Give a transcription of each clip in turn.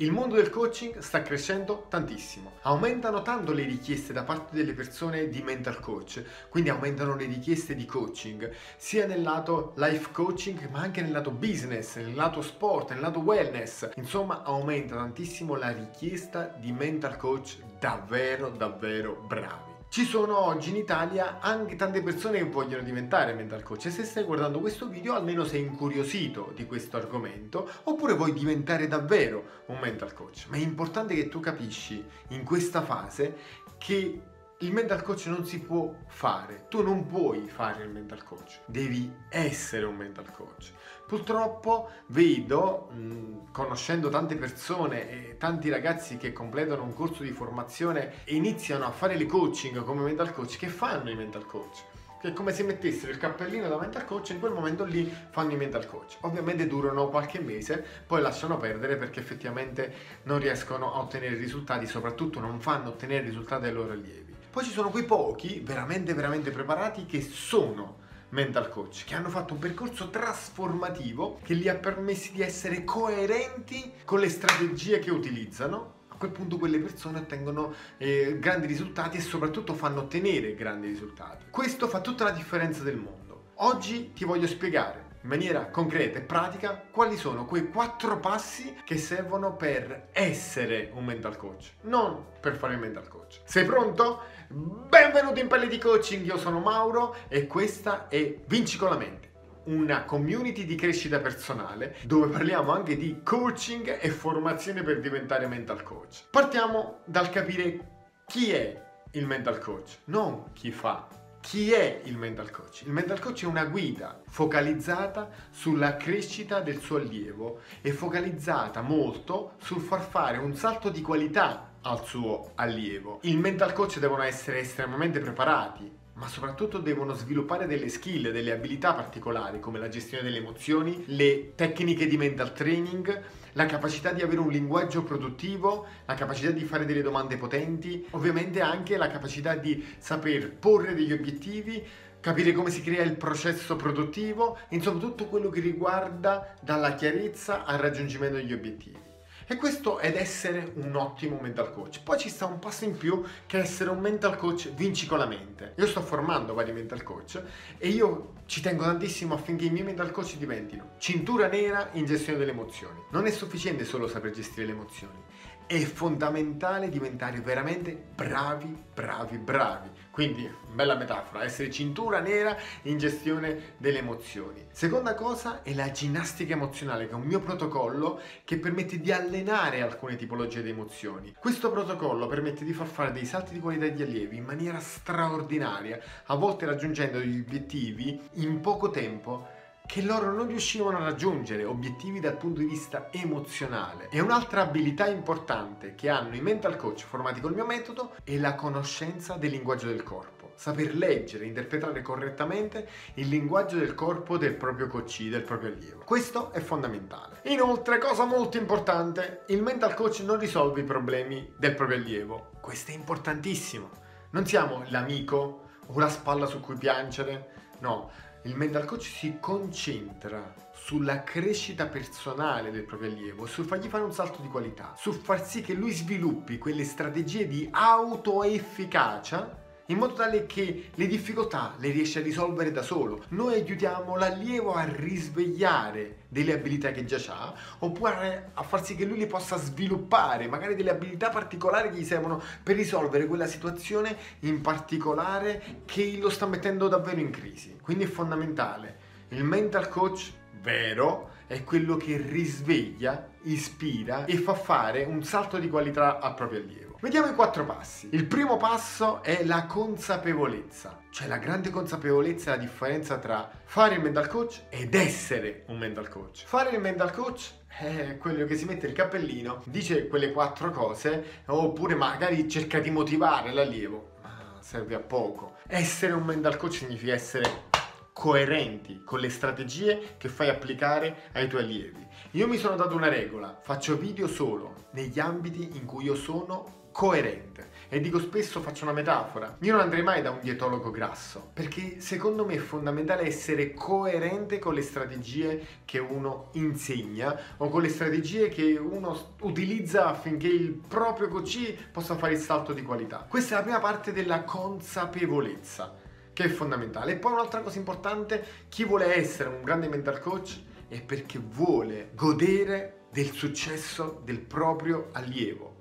Il mondo del coaching sta crescendo tantissimo, aumentano tanto le richieste da parte delle persone di mental coach, quindi aumentano le richieste di coaching, sia nel lato life coaching ma anche nel lato business, nel lato sport, nel lato wellness, insomma aumenta tantissimo la richiesta di mental coach davvero davvero bravi. Ci sono oggi in Italia anche tante persone che vogliono diventare mental coach e se stai guardando questo video almeno sei incuriosito di questo argomento oppure vuoi diventare davvero un mental coach. Ma è importante che tu capisci in questa fase che il mental coach non si può fare, tu non puoi fare il mental coach, devi essere un mental coach. Purtroppo vedo, mh, conoscendo tante persone e tanti ragazzi che completano un corso di formazione e iniziano a fare le coaching come mental coach, che fanno i mental coach che è come se mettessero il cappellino da mental coach e in quel momento lì fanno i mental coach. Ovviamente durano qualche mese, poi lasciano perdere perché effettivamente non riescono a ottenere risultati, soprattutto non fanno ottenere risultati ai loro allievi. Poi ci sono quei pochi veramente veramente preparati che sono mental coach, che hanno fatto un percorso trasformativo che li ha permessi di essere coerenti con le strategie che utilizzano. A quel punto quelle persone ottengono eh, grandi risultati e soprattutto fanno ottenere grandi risultati. Questo fa tutta la differenza del mondo. Oggi ti voglio spiegare in maniera concreta e pratica quali sono quei quattro passi che servono per essere un mental coach, non per fare il mental coach. Sei pronto? Benvenuto in Pelle di Coaching, io sono Mauro e questa è Vinci con la mente una community di crescita personale dove parliamo anche di coaching e formazione per diventare mental coach. Partiamo dal capire chi è il mental coach, non chi fa chi è il mental coach? Il mental coach è una guida focalizzata sulla crescita del suo allievo e focalizzata molto sul far fare un salto di qualità al suo allievo. Il mental coach devono essere estremamente preparati, ma soprattutto devono sviluppare delle skill, delle abilità particolari come la gestione delle emozioni, le tecniche di mental training, la capacità di avere un linguaggio produttivo, la capacità di fare delle domande potenti, ovviamente anche la capacità di saper porre degli obiettivi, capire come si crea il processo produttivo, insomma tutto quello che riguarda dalla chiarezza al raggiungimento degli obiettivi. E questo è essere un ottimo mental coach. Poi ci sta un passo in più che essere un mental coach vinci con la mente. Io sto formando vari mental coach e io ci tengo tantissimo affinché i miei mental coach diventino cintura nera in gestione delle emozioni. Non è sufficiente solo saper gestire le emozioni, è fondamentale diventare veramente bravi, bravi, bravi. Quindi, bella metafora, essere cintura nera in gestione delle emozioni. Seconda cosa è la ginnastica emozionale, che è un mio protocollo che permette di allenare alcune tipologie di emozioni. Questo protocollo permette di far fare dei salti di qualità agli allievi in maniera straordinaria, a volte raggiungendo degli obiettivi in poco tempo che loro non riuscivano a raggiungere obiettivi dal punto di vista emozionale. E un'altra abilità importante che hanno i mental coach formati col mio metodo è la conoscenza del linguaggio del corpo. Saper leggere, interpretare correttamente il linguaggio del corpo del proprio coach, del proprio allievo. Questo è fondamentale. Inoltre, cosa molto importante, il mental coach non risolve i problemi del proprio allievo. Questo è importantissimo. Non siamo l'amico o la spalla su cui piangere, no il mental coach si concentra sulla crescita personale del proprio allievo, sul fargli fare un salto di qualità, sul far sì che lui sviluppi quelle strategie di autoefficacia in modo tale che le difficoltà le riesce a risolvere da solo. Noi aiutiamo l'allievo a risvegliare delle abilità che già ha, oppure a far sì che lui le possa sviluppare, magari delle abilità particolari che gli servono per risolvere quella situazione in particolare che lo sta mettendo davvero in crisi. Quindi è fondamentale. Il mental coach vero è quello che risveglia, ispira e fa fare un salto di qualità al proprio allievo. Vediamo i quattro passi. Il primo passo è la consapevolezza, cioè la grande consapevolezza è la differenza tra fare il mental coach ed essere un mental coach. Fare il mental coach è quello che si mette il cappellino, dice quelle quattro cose, oppure magari cerca di motivare l'allievo, ma serve a poco. Essere un mental coach significa essere coerenti con le strategie che fai applicare ai tuoi allievi. Io mi sono dato una regola, faccio video solo negli ambiti in cui io sono coerente. E dico spesso, faccio una metafora, io non andrei mai da un dietologo grasso, perché secondo me è fondamentale essere coerente con le strategie che uno insegna o con le strategie che uno utilizza affinché il proprio coach possa fare il salto di qualità. Questa è la prima parte della consapevolezza, che è fondamentale. E poi un'altra cosa importante, chi vuole essere un grande mental coach è perché vuole godere del successo del proprio allievo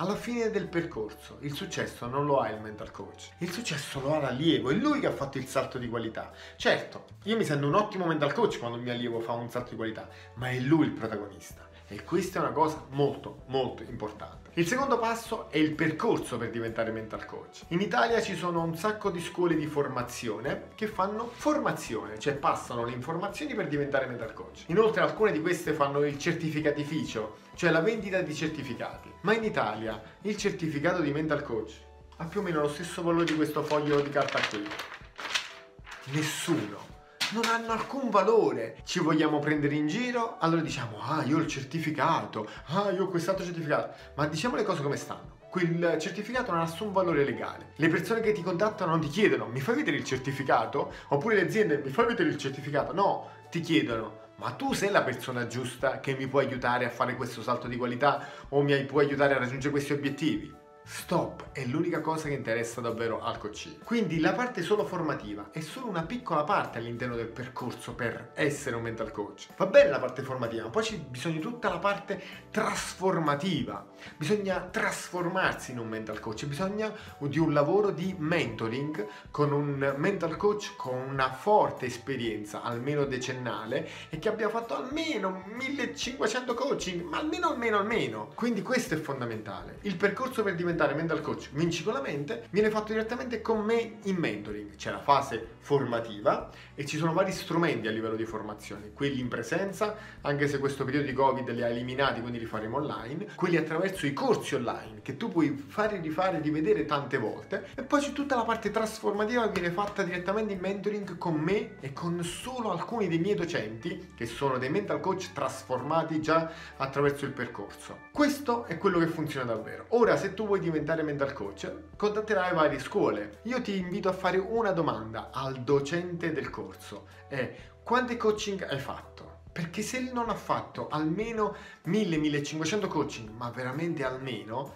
alla fine del percorso il successo non lo ha il mental coach, il successo lo ha l'allievo, è lui che ha fatto il salto di qualità. Certo, io mi sento un ottimo mental coach quando il mio allievo fa un salto di qualità, ma è lui il protagonista. E questa è una cosa molto molto importante. Il secondo passo è il percorso per diventare mental coach. In Italia ci sono un sacco di scuole di formazione che fanno formazione, cioè passano le informazioni per diventare mental coach. Inoltre alcune di queste fanno il certificatificio, cioè la vendita di certificati. Ma in Italia il certificato di mental coach ha più o meno lo stesso valore di questo foglio di carta qui. Nessuno non hanno alcun valore. Ci vogliamo prendere in giro? Allora diciamo, ah, io ho il certificato, ah, io ho quest'altro certificato. Ma diciamo le cose come stanno. Quel certificato non ha nessun valore legale. Le persone che ti contattano non ti chiedono, mi fai vedere il certificato? Oppure le aziende, mi fai vedere il certificato? No, ti chiedono, ma tu sei la persona giusta che mi può aiutare a fare questo salto di qualità o mi può aiutare a raggiungere questi obiettivi? Stop è l'unica cosa che interessa davvero al coach. Quindi la parte solo formativa è solo una piccola parte all'interno del percorso per essere un mental coach. Va bene la parte formativa, ma poi c'è bisogno di tutta la parte trasformativa. Bisogna trasformarsi in un mental coach, bisogna di un lavoro di mentoring con un mental coach con una forte esperienza, almeno decennale, e che abbia fatto almeno 1500 coaching, ma almeno almeno almeno. Quindi questo è fondamentale. Il percorso per diventare diventare mental coach vinci con la mente viene fatto direttamente con me in mentoring. C'è la fase formativa e ci sono vari strumenti a livello di formazione, quelli in presenza, anche se questo periodo di Covid li ha eliminati, quindi li faremo online, quelli attraverso i corsi online che tu puoi fare, rifare, rivedere tante volte e poi c'è tutta la parte trasformativa che viene fatta direttamente in mentoring con me e con solo alcuni dei miei docenti che sono dei mental coach trasformati già attraverso il percorso. Questo è quello che funziona davvero. Ora se tu vuoi diventare mental coach, contatterai varie scuole. Io ti invito a fare una domanda al docente del corso. È quanti coaching hai fatto? Perché se non ha fatto almeno 1000-1500 coaching, ma veramente almeno,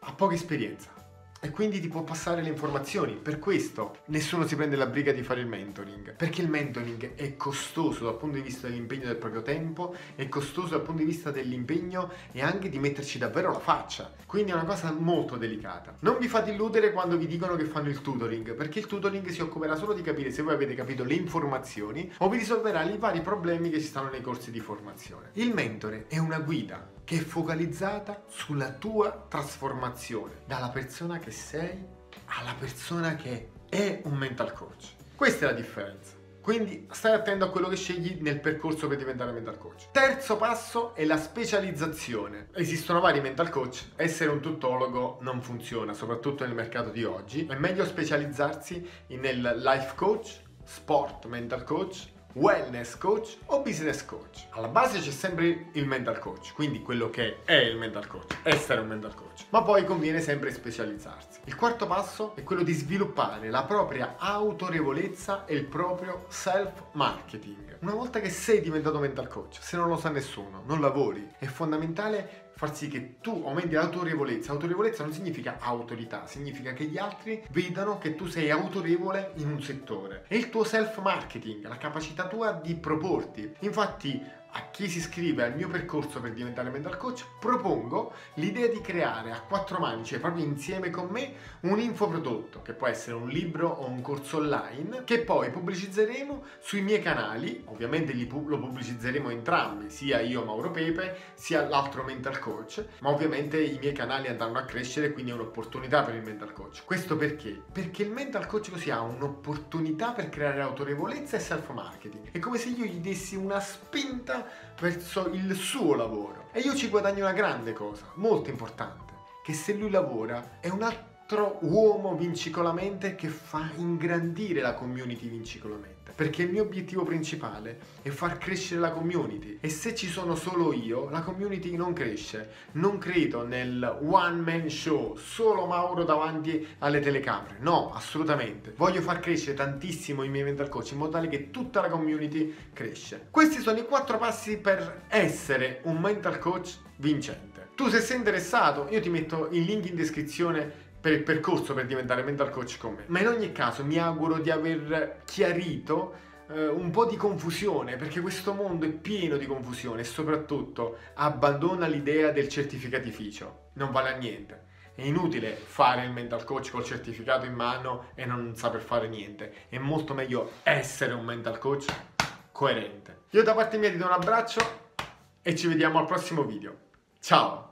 ha poca esperienza e quindi ti può passare le informazioni. Per questo nessuno si prende la briga di fare il mentoring, perché il mentoring è costoso dal punto di vista dell'impegno del proprio tempo, è costoso dal punto di vista dell'impegno e anche di metterci davvero la faccia. Quindi è una cosa molto delicata. Non vi fate illudere quando vi dicono che fanno il tutoring, perché il tutoring si occuperà solo di capire se voi avete capito le informazioni o vi risolverà i vari problemi che ci stanno nei corsi di formazione. Il mentore è una guida che è focalizzata sulla tua trasformazione dalla persona che sei alla persona che è un mental coach. Questa è la differenza. Quindi stai attento a quello che scegli nel percorso per diventare mental coach. Terzo passo è la specializzazione. Esistono vari mental coach, essere un tuttologo non funziona, soprattutto nel mercato di oggi. È meglio specializzarsi nel life coach, sport mental coach, wellness coach o business coach. Alla base c'è sempre il mental coach, quindi quello che è il mental coach, essere un mental coach. Ma poi conviene sempre specializzarsi. Il quarto passo è quello di sviluppare la propria autorevolezza e il proprio self-marketing. Una volta che sei diventato mental coach, se non lo sa nessuno, non lavori, è fondamentale far sì che tu aumenti l'autorevolezza. Autorevolezza non significa autorità, significa che gli altri vedano che tu sei autorevole in un settore. È il tuo self-marketing, la capacità tua di proporti. Infatti, a chi si iscrive al mio percorso per diventare mental coach, propongo l'idea di creare a quattro mani, cioè proprio insieme con me, un infoprodotto, che può essere un libro o un corso online, che poi pubblicizzeremo sui miei canali, ovviamente lo pubblicizzeremo entrambi, sia io Mauro Pepe, sia l'altro mental coach, ma ovviamente i miei canali andranno a crescere, quindi è un'opportunità per il mental coach. Questo perché? Perché il mental coach così ha un'opportunità per creare autorevolezza e self marketing. È come se io gli dessi una spinta verso il suo lavoro. E io ci guadagno una grande cosa, molto importante, che se lui lavora è un altro uomo vincicolamente che fa ingrandire la community vincicolamente. Perché il mio obiettivo principale è far crescere la community e se ci sono solo io, la community non cresce. Non credo nel one man show, solo Mauro davanti alle telecamere. No, assolutamente. Voglio far crescere tantissimo i miei mental coach in modo tale che tutta la community cresce. Questi sono i quattro passi per essere un mental coach vincente. Tu se sei interessato, io ti metto il link in descrizione per il percorso per diventare mental coach con me. Ma in ogni caso mi auguro di aver chiarito eh, un po' di confusione, perché questo mondo è pieno di confusione e soprattutto abbandona l'idea del certificatificio. Non vale a niente. È inutile fare il mental coach col certificato in mano e non saper fare niente. È molto meglio essere un mental coach coerente. Io da parte mia ti do un abbraccio e ci vediamo al prossimo video. Ciao!